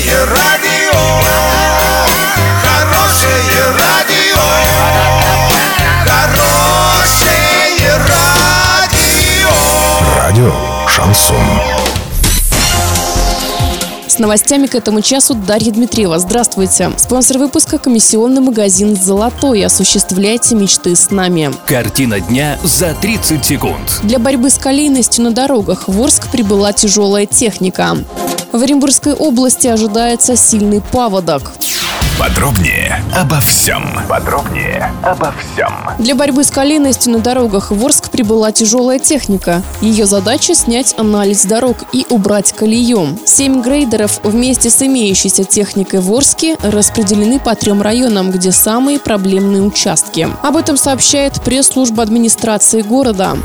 Хорошее радио, хорошее радио, хорошее радио. Радио Шансон. С новостями к этому часу Дарья Дмитриева. Здравствуйте. Спонсор выпуска – комиссионный магазин «Золотой». Осуществляйте мечты с нами. Картина дня за 30 секунд. Для борьбы с колейностью на дорогах в Орск прибыла тяжелая техника. В Оренбургской области ожидается сильный паводок. Подробнее обо всем. Подробнее обо всем. Для борьбы с колейностью на дорогах в Орск прибыла тяжелая техника. Ее задача – снять анализ дорог и убрать колею. Семь грейдеров вместе с имеющейся техникой в Орске распределены по трем районам, где самые проблемные участки. Об этом сообщает пресс-служба администрации города.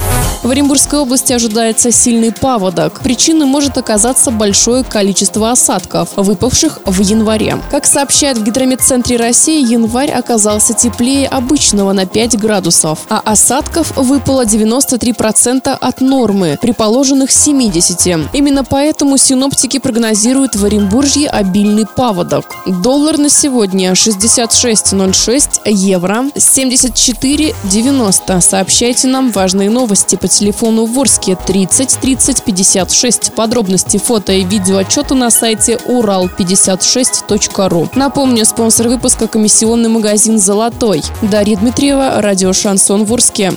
В Оренбургской области ожидается сильный паводок. Причиной может оказаться большое количество осадков, выпавших в январе. Как сообщает в гидрометцентре России, январь оказался теплее обычного на 5 градусов, а осадков выпало 93% от нормы, при положенных 70. Именно поэтому синоптики прогнозируют в Оренбуржье обильный паводок. Доллар на сегодня 66.06, евро 74.90. Сообщайте нам важные новости по телефону в Орске 30 30 56. Подробности фото и видео отчета на сайте урал56.ру. Напомню, спонсор выпуска комиссионный магазин «Золотой». Дарья Дмитриева, радио «Шансон» в Урске.